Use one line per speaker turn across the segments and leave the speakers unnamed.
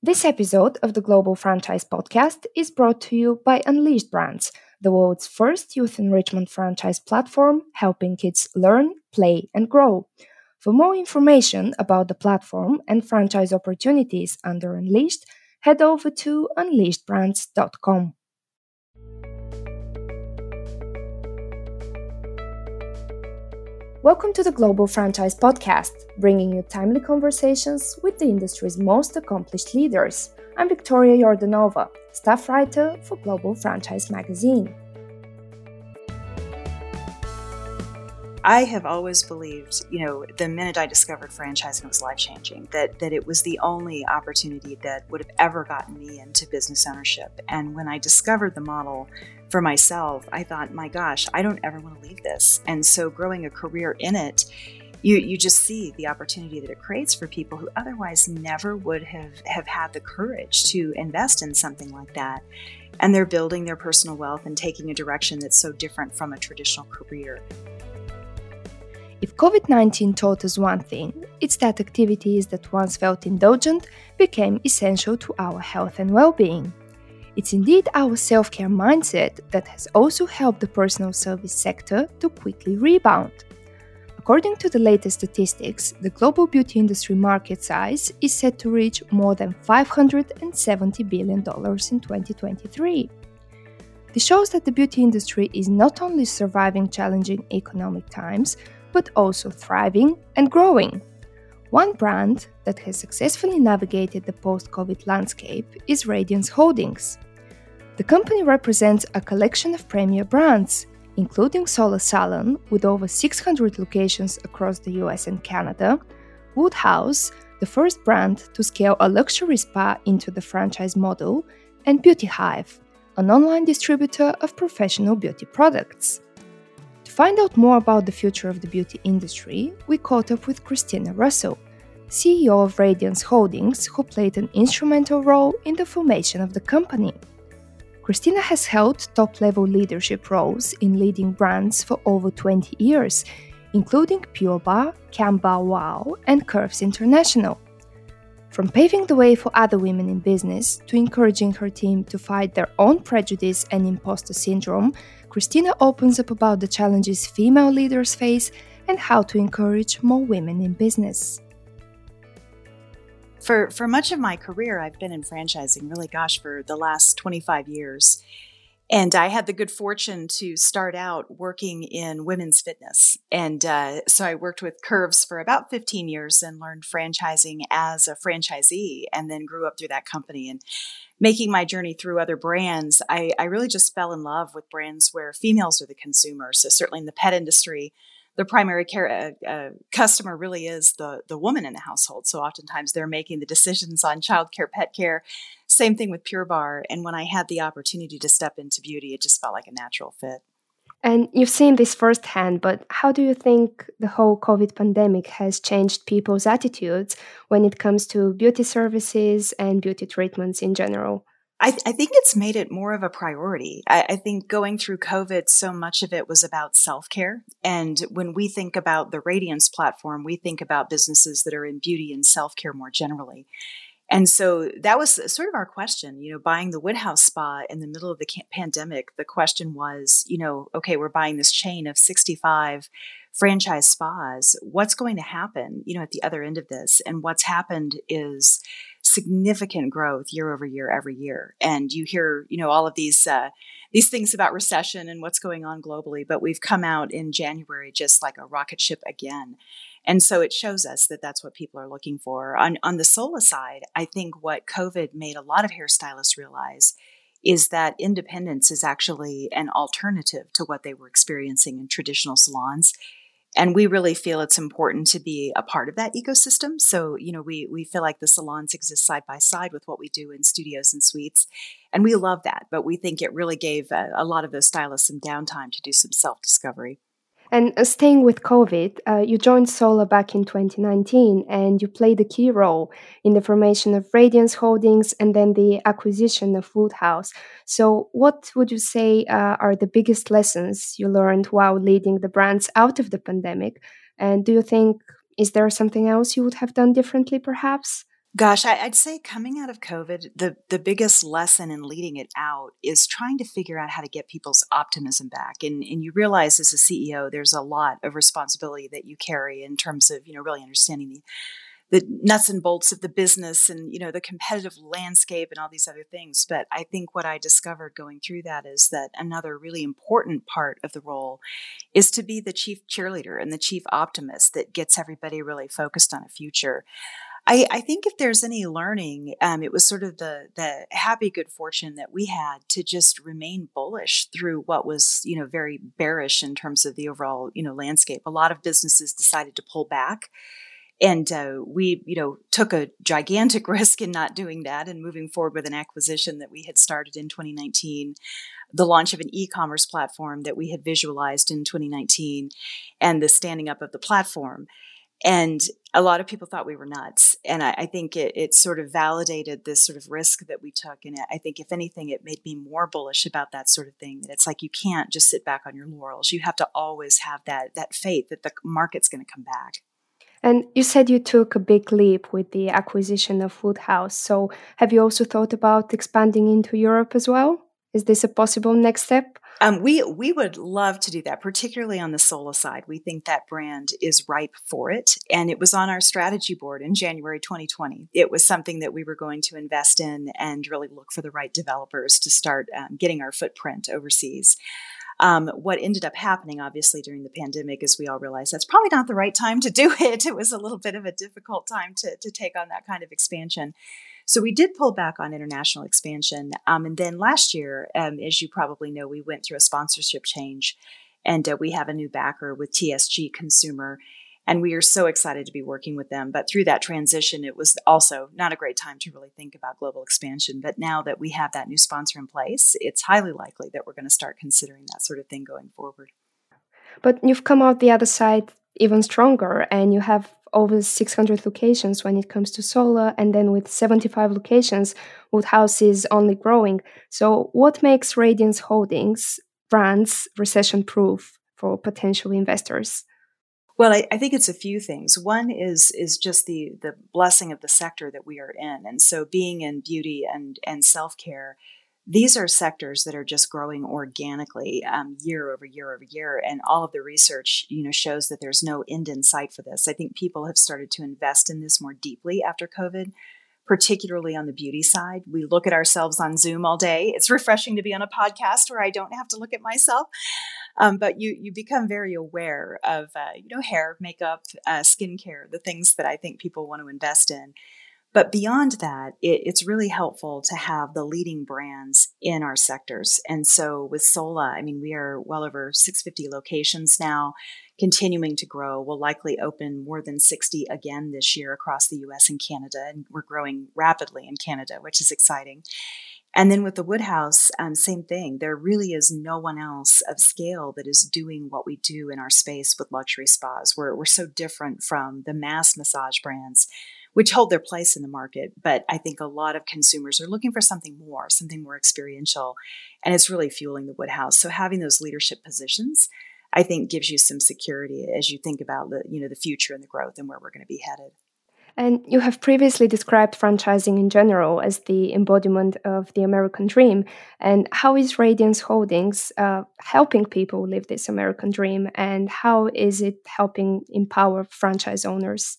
This episode of the Global Franchise Podcast is brought to you by Unleashed Brands, the world's first youth enrichment franchise platform helping kids learn, play, and grow. For more information about the platform and franchise opportunities under Unleashed, head over to unleashedbrands.com. Welcome to the Global Franchise Podcast, bringing you timely conversations with the industry's most accomplished leaders. I'm Victoria Yordanova, staff writer for Global Franchise Magazine.
I have always believed, you know, the minute I discovered franchising was life changing, that, that it was the only opportunity that would have ever gotten me into business ownership. And when I discovered the model, for myself, I thought, my gosh, I don't ever want to leave this. And so growing a career in it, you, you just see the opportunity that it creates for people who otherwise never would have, have had the courage to invest in something like that. And they're building their personal wealth and taking a direction that's so different from a traditional career.
If COVID 19 taught us one thing, it's that activities that once felt indulgent became essential to our health and well being. It's indeed our self care mindset that has also helped the personal service sector to quickly rebound. According to the latest statistics, the global beauty industry market size is set to reach more than $570 billion in 2023. This shows that the beauty industry is not only surviving challenging economic times, but also thriving and growing. One brand that has successfully navigated the post COVID landscape is Radiance Holdings. The company represents a collection of premier brands, including Sola Salon, with over 600 locations across the US and Canada, Woodhouse, the first brand to scale a luxury spa into the franchise model, and BeautyHive, an online distributor of professional beauty products. To find out more about the future of the beauty industry, we caught up with Christina Russell, CEO of Radiance Holdings, who played an instrumental role in the formation of the company. Christina has held top level leadership roles in leading brands for over 20 years, including Pure Cam Wow, and Curves International. From paving the way for other women in business to encouraging her team to fight their own prejudice and imposter syndrome, Christina opens up about the challenges female leaders face and how to encourage more women in business.
For for much of my career i've been in franchising really gosh for the last 25 years and i had the good fortune to start out working in women's fitness. And uh, so i worked with curves for about 15 years and learned franchising as a franchisee and then grew up through that company. And making my journey through other brands I, I really just fell in love with brands where females are the consumers so certainly in the pet industry the primary care uh, uh, customer really is the the woman in the household. So oftentimes they're making the decisions on childcare, pet care. Same thing with Pure Barre. And when I had the opportunity to step into beauty, it just felt like a natural fit.
And you've seen this firsthand, but how do you think the whole COVID pandemic has changed people's attitudes when it comes to beauty services and beauty treatments in general?
I, th- I, think it's made it more of a priority. I, I, think going through COVID, so much of it was about self care. And when we think about the Radiance platform, we think about businesses that are in beauty and self care more generally. And so that was sort of our question, you know, buying the Woodhouse spa in the middle of the pandemic. The question was, you know, okay, we're buying this chain of 65 franchise spas. What's going to happen, you know, at the other end of this? And what's happened is significant growth year over year every year. And you hear, you know, all of these uh, these things about recession and what's going on globally, but we've come out in January just like a rocket ship again. And so it shows us that that's what people are looking for. On on the Sola side, I think what COVID made a lot of hairstylists realize is that independence is actually an alternative to what they were experiencing in traditional salons and we really feel it's important to be a part of that ecosystem. So you know we we feel like the salons exist side by side with what we do in studios and suites and we love that but we think it really gave a, a lot of those stylists some downtime to do some self discovery
and uh, staying with COVID, uh, you joined Sola back in 2019 and you played a key role in the formation of Radiance Holdings and then the acquisition of Woodhouse. So, what would you say uh, are the biggest lessons you learned while leading the brands out of the pandemic? And do you think, is there something else you would have done differently perhaps?
Gosh, I, would say coming out of COVID, the, the biggest lesson in leading it out is trying to figure out how to get people's optimism back. And, and you realize as a CEO, there's a lot of responsibility that you carry in terms of, you know, really understanding the the nuts and bolts of the business and you know the competitive landscape and all these other things but i think what i discovered going through that is that another really important part of the role is to be the chief cheerleader and the chief optimist that gets everybody really focused on a future I, I think if there's any learning, um, it was sort of the the happy good fortune that we had to just remain bullish through what was you know very bearish in terms of the overall you know landscape. A lot of businesses decided to pull back and uh, we, you know, took a gigantic risk in not doing that and moving forward with an acquisition that we had started in 2019, the launch of an e-commerce platform that we had visualized in 2019, and the standing up of the platform. And a lot of people thought we were nuts. And I, I think it, it, sort of validated this sort of risk that we took. And I think, if anything, it made me more bullish about that sort of thing. That it's like you can't just sit back on your laurels. You have to always have that, that faith that the market's going to come back.
And you said you took a big leap with the acquisition of Woodhouse. So have you also thought about expanding into Europe as well? Is this a possible next step?
Um, we we would love to do that, particularly on the Sola side. We think that brand is ripe for it, and it was on our strategy board in January 2020. It was something that we were going to invest in and really look for the right developers to start um, getting our footprint overseas. Um, what ended up happening, obviously, during the pandemic, is we all realized that's probably not the right time to do it. It was a little bit of a difficult time to, to take on that kind of expansion. So we did pull back on international expansion. Um, and then last year, um, as you probably know, we went through a sponsorship change and uh, we have a new backer with TSG Consumer and we are so excited to be working with them. But through that transition, it was also not a great time to really think about global expansion. But now that we have that new sponsor in place, it's highly likely that we're going to start considering that sort of thing going forward.
But you've come out the other side even stronger, and you have over 600 locations when it comes to Sola, and then with 75 locations, Woodhouse is only growing. So, what makes Radiance Holdings brands recession proof for potential investors?
Well, I, I, think it's a few things. One is is just the the blessing of the sector that we are in, and so being in beauty and and self care, these are sectors that are just growing organically um, year over year over year, and all of the research you know shows that there's no end in sight for this. I think people have started to invest in this more deeply after COVID. Particularly on the beauty side, we look at ourselves on Zoom all day. It's refreshing to be on a podcast where I don't have to look at myself. Um, but you you become very aware of uh, you know hair, makeup, uh, skincare, the things that I think people want to invest in. But beyond that, it, it's really helpful to have the leading brands in our sectors. And so with Sola, I mean, we are well over 650 locations now, continuing to grow. We'll likely open more than 60 again this year across the US and Canada. And we're growing rapidly in Canada, which is exciting. And then with the Woodhouse, um, same thing. There really is no one else of scale that is doing what we do in our space with luxury spas. We're, we're so different from the mass massage brands, which hold their place in the market. But I think a lot of consumers are looking for something more, something more experiential. And it's really fueling the Woodhouse. So having those leadership positions, I think gives you some security as you think about the, you know, the future and the growth and where we're going to be headed.
And you have previously described franchising in general as the embodiment of the American dream. And how is Radiance Holdings uh, helping people live this American dream? And how is it helping empower franchise owners?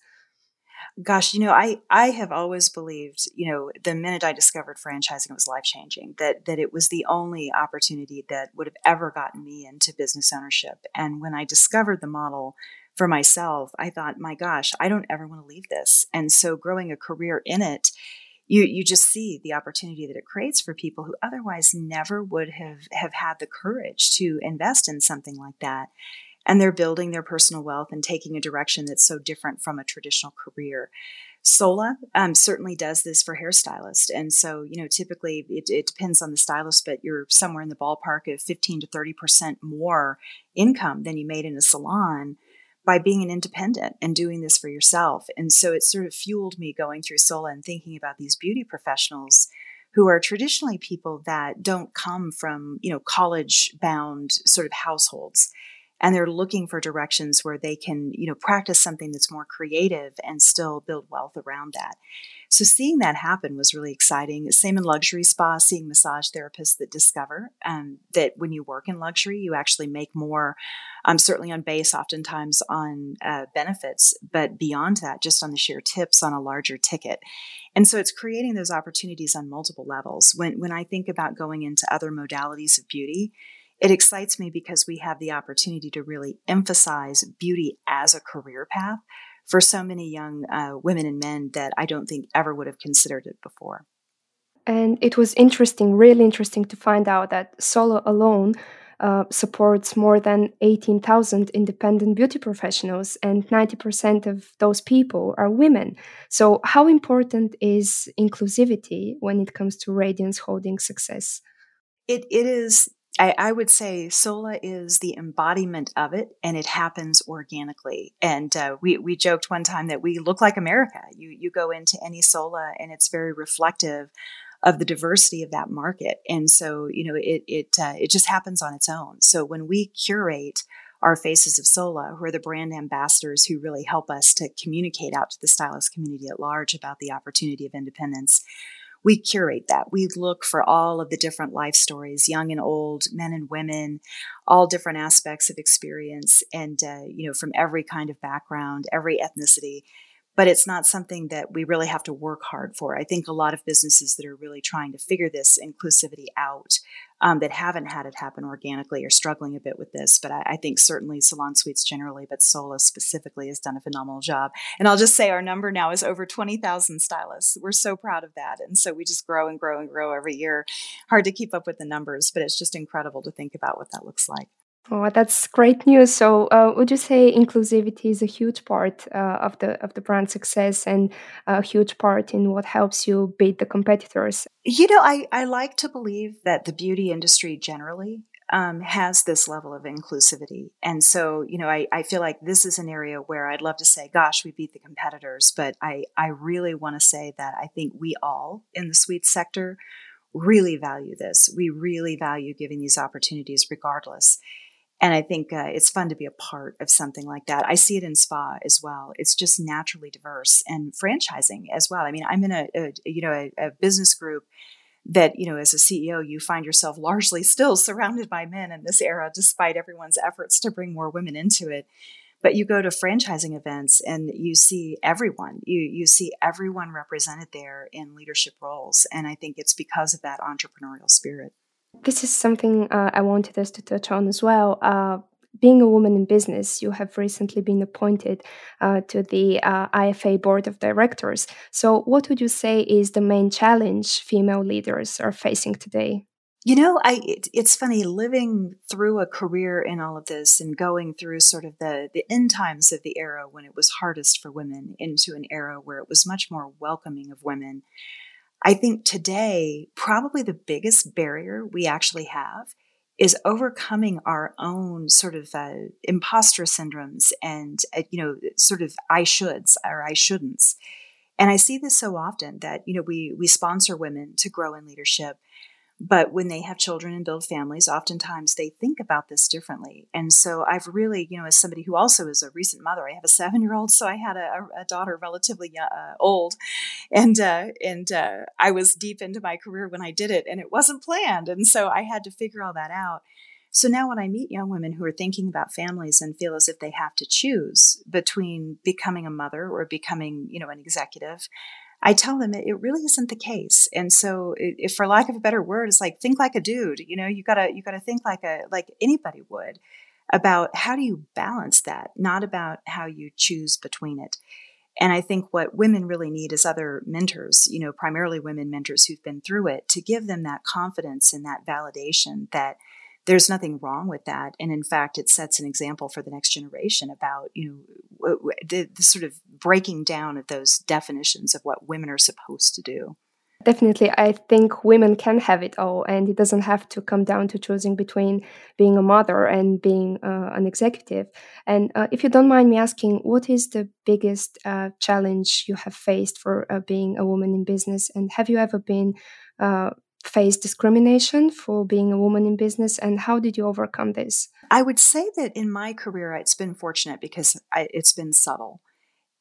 Gosh, you know, I, I have always believed, you know, the minute I discovered franchising it was life changing, that that it was the only opportunity that would have ever gotten me into business ownership. And when I discovered the model, for myself, I thought, my gosh, I don't ever want to leave this. And so growing a career in it, you you just see the opportunity that it creates for people who otherwise never would have have had the courage to invest in something like that and they're building their personal wealth and taking a direction that's so different from a traditional career sola um, certainly does this for hairstylists and so you know typically it, it depends on the stylist but you're somewhere in the ballpark of 15 to 30 percent more income than you made in a salon by being an independent and doing this for yourself. And so it sort of fueled me going through Sola and thinking about these beauty professionals who are traditionally people that don't come from, you know, college bound sort of households. And they're looking for directions where they can, you know, practice something that's more creative and still build wealth around that. So seeing that happen was really exciting. Same in luxury spa, seeing massage therapists that discover um, that when you work in luxury, you actually make more. Um, certainly on base, oftentimes on uh, benefits, but beyond that, just on the sheer tips on a larger ticket. And so it's creating those opportunities on multiple levels. When when I think about going into other modalities of beauty, it excites me because we have the opportunity to really emphasize beauty as a career path for so many young uh, women and men that I don't think ever would have considered it before.
And it was interesting, really interesting to find out that Sola alone uh, supports more than 18,000 independent beauty professionals, and 90% of those people are women. So, how important is inclusivity when it comes to Radiance Holding success?
It, it is I, I, would say Sola is the embodiment of it, and it happens organically. And uh, we we joked one time that we look like America. You you go into any Sola, and it's very reflective of the diversity of that market. And so you know it it uh, it just happens on its own. So when we curate our faces of Sola, who are the brand ambassadors who really help us to communicate out to the stylist community at large about the opportunity of independence we curate that. We look for all of the different life stories, young and old, men and women, all different aspects of experience, and uh, you know, from every kind of background, every ethnicity, but it's not something that we really have to work hard for. I think a lot of businesses that are really trying to figure this inclusivity out um, that haven't had it happen organically are struggling a bit with this. But I, I, think certainly Salon Suites generally, but Sola specifically has done a phenomenal job. And I'll just say our number now is over 20,000 stylists. We're so proud of that. And so we just grow and grow and grow every year. Hard to keep up with the numbers, but it's just incredible to think about what that looks like.
Oh, that's great news. So, uh, would you say inclusivity is a huge part uh, of the of the brand success and a huge part in what helps you beat the competitors?
You know, I, I like to believe that the beauty industry generally um, has this level of inclusivity. And so, you know, I, I feel like this is an area where I'd love to say, gosh, we beat the competitors. But I, I really want to say that I think we all in the suite sector really value this. We really value giving these opportunities regardless. And I think uh, it's fun to be a part of something like that. I see it in spa as well. It's just naturally diverse and franchising as well. I mean, I'm in a, a you know a, a, business group that you know as a CEO you find yourself largely still surrounded by men in this era, despite everyone's efforts to bring more women into it. But you go to franchising events and you see everyone. You you see everyone represented there in leadership roles, and I think it's because of that entrepreneurial spirit.
This is something uh, I wanted us to touch on as well. Uh, being a woman in business, you have recently been appointed uh, to the uh, IFA board of directors. So, what would you say is the main challenge female leaders are facing today?
You know, I it, it's funny living through a career in all of this and going through sort of the the end times of the era when it was hardest for women into an era where it was much more welcoming of women. I think today, probably the biggest barrier we actually have is overcoming our own sort of uh, imposter syndromes and, uh, you know, sort of I shoulds or I shouldn'ts. And I see this so often that, you know, we, we sponsor women to grow in leadership but when they have children and build families, oftentimes they think about this differently. And so I've really, you know, as somebody who also is a recent mother, I have a seven year old, so I had a, a daughter relatively uh, old, and uh, and uh, I was deep into my career when I did it, and it wasn't planned, and so I had to figure all that out. So now when I meet young women who are thinking about families and feel as if they have to choose between becoming a mother or becoming, you know, an executive, I tell them it, it really isn't the case. And so, if for lack of a better word, it's like think like a dude. You know, you gotta you gotta think like a like anybody would about how do you balance that, not about how you choose between it. And I think what women really need is other mentors, you know, primarily women mentors who've been through it to give them that confidence and that validation that there's nothing wrong with that and in fact it sets an example for the next generation about you know the, the sort of breaking down of those definitions of what women are supposed to do
Definitely, I think women can have it all, and it doesn't have to come down to choosing between being a mother and being uh, an executive. And uh, if you don't mind me asking, what is the biggest uh, challenge you have faced for uh, being a woman in business? And have you ever been uh, face discrimination for being a woman in business and how did you overcome this?
I would say that in my career it's been fortunate because I, it's been subtle.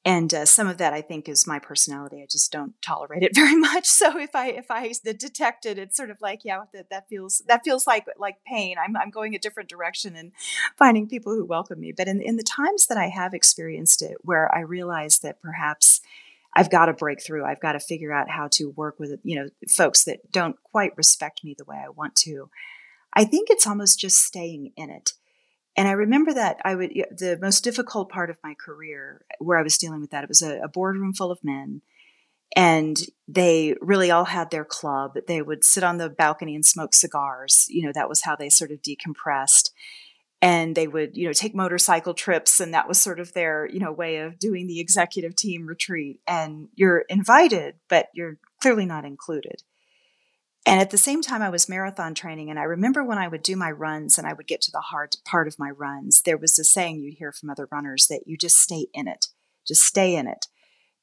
And uh, some of that i think is my personality. I just don't tolerate it very much. So if i if i detect it it's sort of like yeah that, that feels that feels like like pain. I'm, I'm going a different direction and finding people who welcome me. But in, in the times that i have experienced it where i realize that perhaps I've got to break through. I've got to figure out how to work with, you know, folks that don't quite respect me the way I want to. I think it's almost just staying in it. And I remember that I would, the most difficult part of my career uh, where I was dealing with that, it was a, a boardroom full of men and they really all had their club. They would sit on the balcony and smoke cigars. You know, that was how they sort of decompressed and they would you know take motorcycle trips and that was sort of their you know way of doing the executive team retreat and you're invited but you're clearly not included and at the same time i was marathon training and i remember when i would do my runs and i would get to the hard part of my runs there was a saying you'd hear from other runners that you just stay in it just stay in it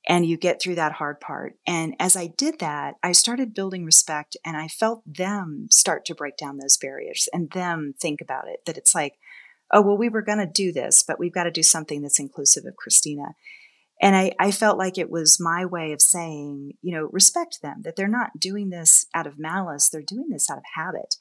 and you get through that hard part. And as I did that, I started building respect and I felt them start to break down those barriers and them think about it that it's like, oh, well, we were going to do this, but we've got to do something that's inclusive of Christina. And I, I felt like it was my way of saying, you know, respect them, that they're not doing this out of malice, they're doing this out of habit.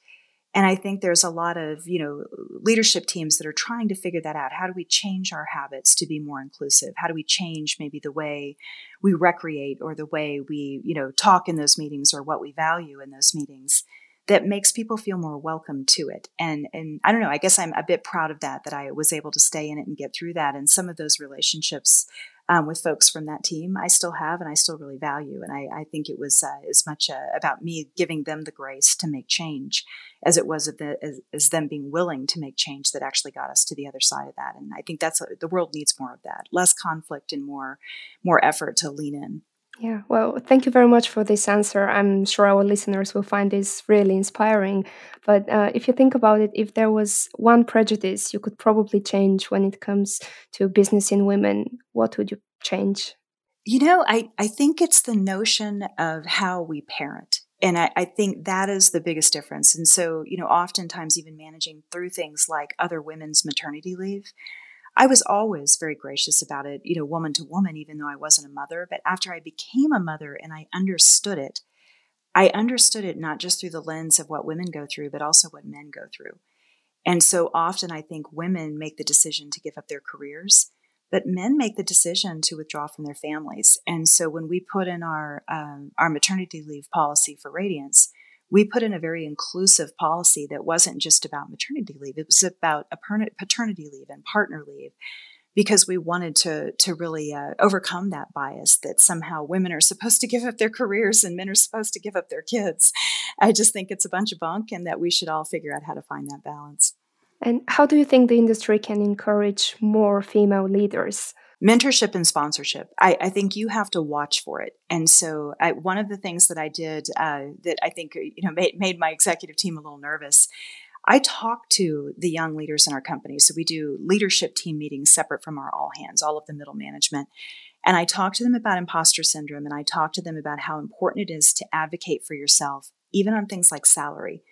And I think there's a lot of, you know, leadership teams that are trying to figure that out. How do we change our habits to be more inclusive? How do we change maybe the way we recreate or the way we, you know, talk in those meetings or what we value in those meetings that makes people feel more welcome to it. And and I don't know, I guess I'm a bit proud of that that I was able to stay in it and get through that and some of those relationships um, with folks from that team, I still have and I still really value. And I, I think it was uh, as much uh, about me giving them the grace to make change as it was the, as, as, them being willing to make change that actually got us to the other side of that. And I think that's the world needs more of that, less conflict and more more effort to lean in.
Yeah, well, thank you very much for this answer. I'm sure our listeners will find this really inspiring. But uh, if you think about it, if there was one prejudice you could probably change when it comes to business in women, what would you change?
You know, I, I think it's the notion of how we parent. And I, I think that is the biggest difference. And so, you know, oftentimes even managing through things like other women's maternity leave, I was always very gracious about it, you know, woman to woman, even though I wasn't a mother. But after I became a mother and I understood it, I understood it not just through the lens of what women go through, but also what men go through. And so often I think women make the decision to give up their careers, but men make the decision to withdraw from their families. And so when we put in our um, our maternity leave policy for Radiance, we put in a very inclusive policy that wasn't just about maternity leave. It was about paternity leave and partner leave because we wanted to to really uh, overcome that bias that somehow women are supposed to give up their careers and men are supposed to give up their kids. I just think it's a bunch of bunk and that we should all figure out how to find that balance.
And how do you think the industry can encourage more female leaders?
Mentorship and sponsorship. I, I, think you have to watch for it. And so I, one of the things that i did uh, that i think you know made, made my executive team a little nervous i talk to the young leaders in our company. So we do leadership team meetings separate from our all hands all of the middle management. And i talk to them about imposter syndrome and i talk to them about how important it is to advocate for yourself even on things like salary.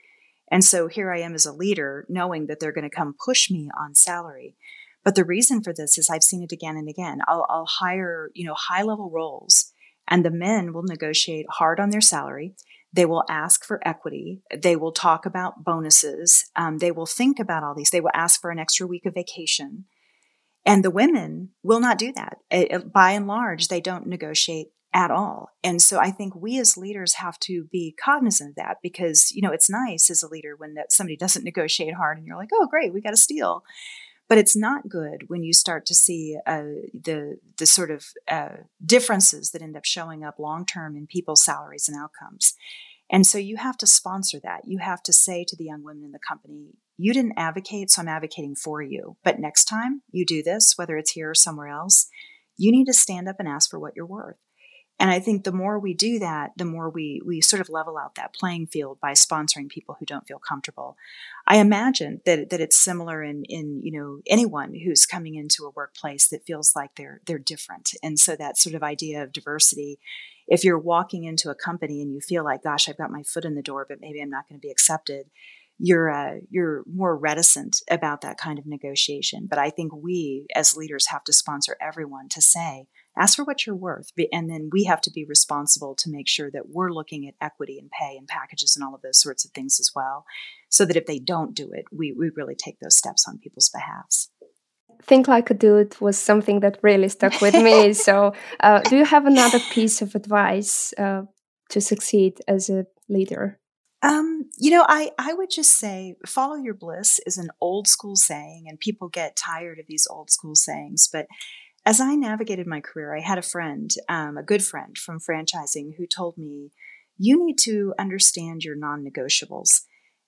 And so here i am as a leader knowing that they're going to come push me on salary but the reason for this is I've seen it again and again. I'll, I'll hire, you know, high level roles and the men will negotiate hard on their salary. They will ask for equity. They will talk about bonuses. Um, they will think about all these. They will ask for an extra week of vacation. And the women will not do that. It, it, by and large, they don't negotiate at all. And so I think we as leaders have to be cognizant of that because, you know, it's nice as a leader when that somebody doesn't negotiate hard and you're like, oh, great, we got a steal. But it's not good when you start to see uh, the the sort of uh, differences that end up showing up long term in people's salaries and outcomes. And so you have to sponsor that. You have to say to the young women in the company, you didn't advocate, so I'm advocating for you. But next time you do this, whether it's here or somewhere else, you need to stand up and ask for what you're worth. And I think the more we do that, the more we we sort of level out that playing field by sponsoring people who don't feel comfortable. I imagine that that it's similar in in you know anyone who's coming into a workplace that feels like they're they're different. And so that sort of idea of diversity if you're walking into a company and you feel like, gosh, I've got my foot in the door, but maybe I'm not going to be accepted, you're uh, you're more reticent about that kind of negotiation. But I think we as leaders have to sponsor everyone to say, ask for what you're worth, and then we have to be responsible to make sure that we're looking at equity and pay and packages and all of those sorts of things as well, so that if they don't do it, we we really take those steps on people's behalfs.
Think like a dude was something that really stuck with me. so, uh, do you have another piece of advice uh, to succeed as a leader?
Um, you know, I, I would just say follow your bliss is an old school saying, and people get tired of these old school sayings. But as I navigated my career, I had a friend, um, a good friend from franchising, who told me, You need to understand your non negotiables.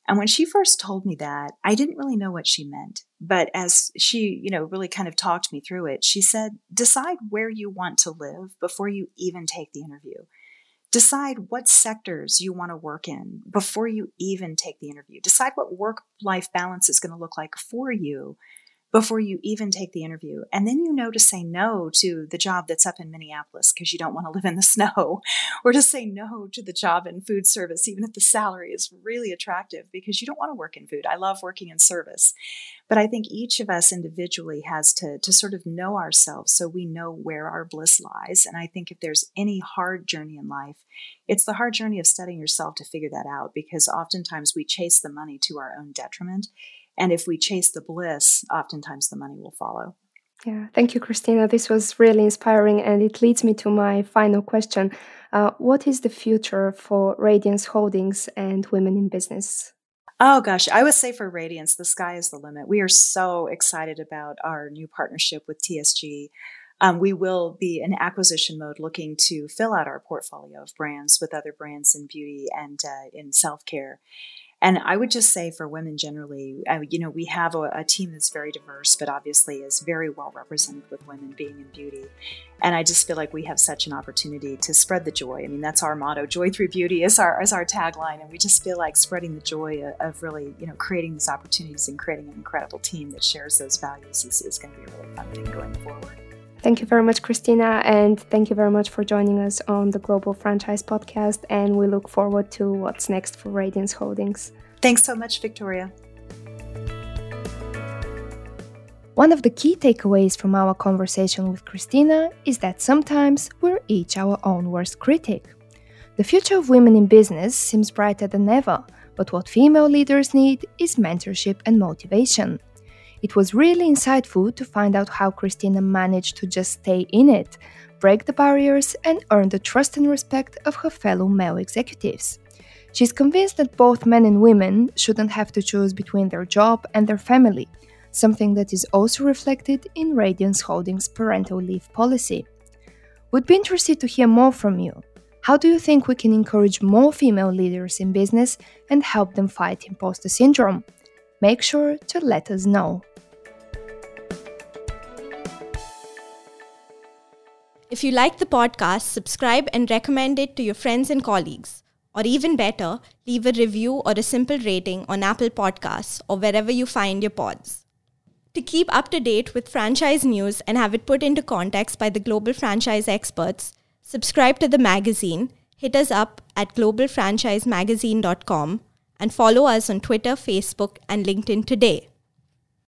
And when she first told me that, I didn't really know what she meant. But as she, you know, really kind of talked me through it, she said, decide where you want to live before you even take the interview. Decide what sectors you want to work in before you even take the interview. Decide what work life balance is going to look like for you before you even take the interview. And then you know to say no to the job that's up in Minneapolis because you don't want to live in the snow, or to say no to the job in food service, even if the salary is really attractive because you don't want to work in food. I love working in service. But I think each of us individually has to, to sort of know ourselves so we know where our bliss lies. And I think if there's any hard journey in life, it's the hard journey of studying yourself to figure that out because oftentimes we chase the money to our own detriment. And if we chase the bliss, oftentimes the money will follow.
Yeah, thank you, Christina. This was really inspiring, and it leads me to my final question. Uh, what is the future for Radiance Holdings and women in business?
Oh gosh, I would say for Radiance, the sky is the limit. We are so excited about our new partnership with TSG. Um, we will be in acquisition mode looking to fill out our portfolio of brands with other brands in beauty and uh, in self care. And I would just say for women generally, uh, you know, we have a, a, team that's very diverse, but obviously is very well represented with women being in beauty. And I just feel like we have such an opportunity to spread the joy. I mean, that's our motto: "Joy through beauty" is our is our tagline, and we just feel like spreading the joy of, really, you know, creating these opportunities and creating an incredible team that shares those values is, is going to be a really fun thing going forward.
Thank you very much, Christina, and thank you very much for joining us on the Global Franchise Podcast. And we look forward to what's next for Radiance Holdings.
Thanks so much, Victoria.
One of the key takeaways from our conversation with Christina is that sometimes we're each our own worst critic. The future of women in business seems brighter than ever, but what female leaders need is mentorship and motivation. It was really insightful to find out how Christina managed to just stay in it, break the barriers, and earn the trust and respect of her fellow male executives. She's convinced that both men and women shouldn't have to choose between their job and their family, something that is also reflected in Radiance Holdings' parental leave policy. We'd be interested to hear more from you. How do you think we can encourage more female leaders in business and help them fight imposter syndrome? Make sure to let us know.
If you like the podcast, subscribe and recommend it to your friends and colleagues. Or even better, leave a review or a simple rating on Apple Podcasts or wherever you find your pods. To keep up to date with franchise news and have it put into context by the global franchise experts, subscribe to the magazine, hit us up at globalfranchisemagazine.com, and follow us on Twitter, Facebook, and LinkedIn today.